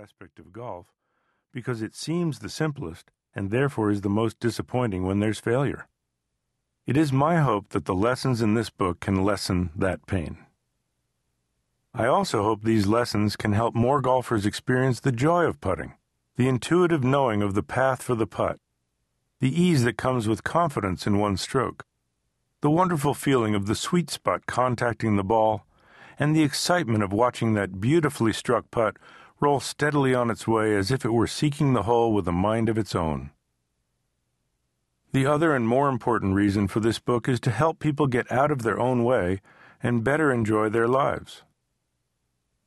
aspect of golf because it seems the simplest and therefore is the most disappointing when there's failure. It is my hope that the lessons in this book can lessen that pain. I also hope these lessons can help more golfers experience the joy of putting, the intuitive knowing of the path for the putt, the ease that comes with confidence in one stroke, the wonderful feeling of the sweet spot contacting the ball, and the excitement of watching that beautifully struck putt roll steadily on its way as if it were seeking the hole with a mind of its own. The other and more important reason for this book is to help people get out of their own way and better enjoy their lives.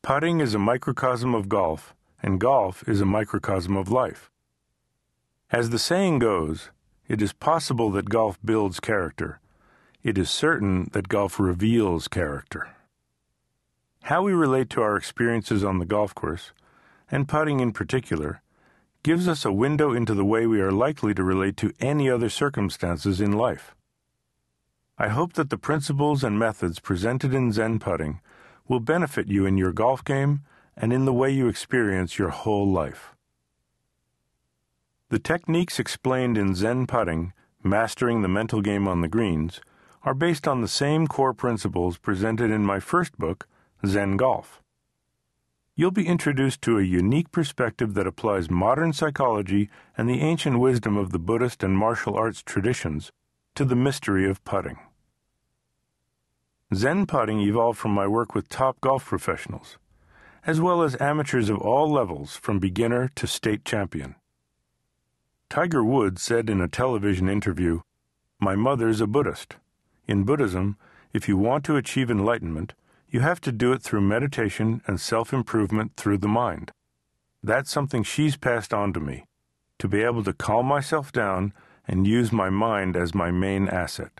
Putting is a microcosm of golf, and golf is a microcosm of life. As the saying goes, it is possible that golf builds character. It is certain that golf reveals character. How we relate to our experiences on the golf course, and putting in particular, gives us a window into the way we are likely to relate to any other circumstances in life. I hope that the principles and methods presented in Zen putting will benefit you in your golf game and in the way you experience your whole life. The techniques explained in Zen putting, Mastering the Mental Game on the Greens, are based on the same core principles presented in my first book, Zen Golf. You'll be introduced to a unique perspective that applies modern psychology and the ancient wisdom of the Buddhist and martial arts traditions to the mystery of putting. Zen putting evolved from my work with top golf professionals, as well as amateurs of all levels from beginner to state champion. Tiger Woods said in a television interview, My mother's a Buddhist. In Buddhism, if you want to achieve enlightenment, you have to do it through meditation and self improvement through the mind. That's something she's passed on to me to be able to calm myself down and use my mind as my main asset.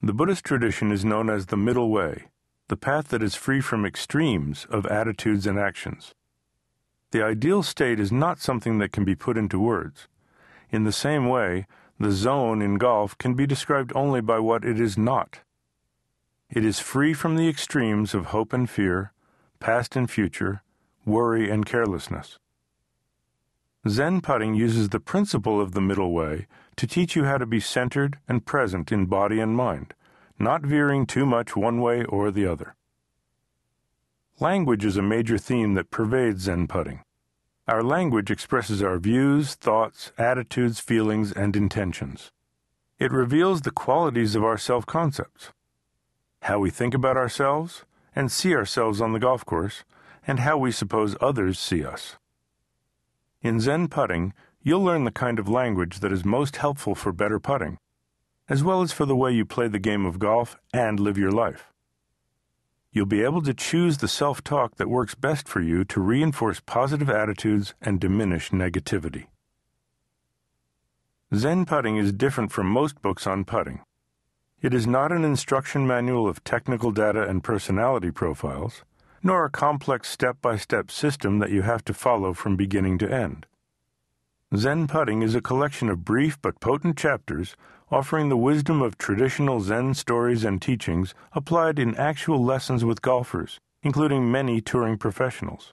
The Buddhist tradition is known as the middle way, the path that is free from extremes of attitudes and actions. The ideal state is not something that can be put into words. In the same way, the zone in golf can be described only by what it is not. It is free from the extremes of hope and fear, past and future, worry and carelessness. Zen putting uses the principle of the middle way to teach you how to be centered and present in body and mind, not veering too much one way or the other. Language is a major theme that pervades Zen putting. Our language expresses our views, thoughts, attitudes, feelings, and intentions. It reveals the qualities of our self concepts how we think about ourselves and see ourselves on the golf course, and how we suppose others see us. In Zen putting, you'll learn the kind of language that is most helpful for better putting, as well as for the way you play the game of golf and live your life. You'll be able to choose the self talk that works best for you to reinforce positive attitudes and diminish negativity. Zen putting is different from most books on putting. It is not an instruction manual of technical data and personality profiles, nor a complex step by step system that you have to follow from beginning to end. Zen Putting is a collection of brief but potent chapters offering the wisdom of traditional Zen stories and teachings applied in actual lessons with golfers, including many touring professionals.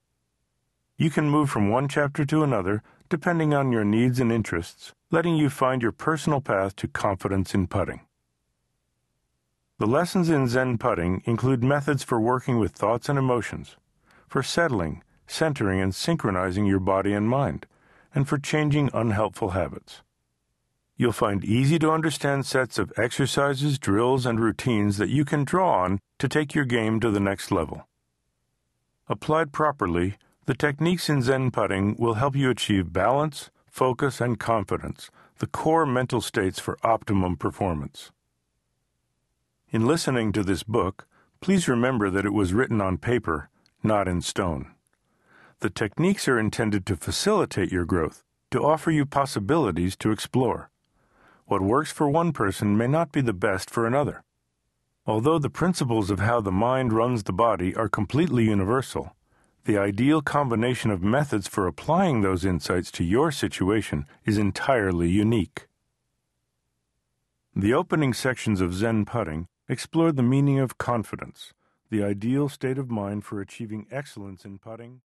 You can move from one chapter to another depending on your needs and interests, letting you find your personal path to confidence in putting. The lessons in Zen putting include methods for working with thoughts and emotions, for settling, centering, and synchronizing your body and mind, and for changing unhelpful habits. You'll find easy to understand sets of exercises, drills, and routines that you can draw on to take your game to the next level. Applied properly, the techniques in Zen putting will help you achieve balance, focus, and confidence, the core mental states for optimum performance. In listening to this book, please remember that it was written on paper, not in stone. The techniques are intended to facilitate your growth, to offer you possibilities to explore. What works for one person may not be the best for another. Although the principles of how the mind runs the body are completely universal, the ideal combination of methods for applying those insights to your situation is entirely unique. The opening sections of Zen putting Explore the meaning of confidence, the ideal state of mind for achieving excellence in putting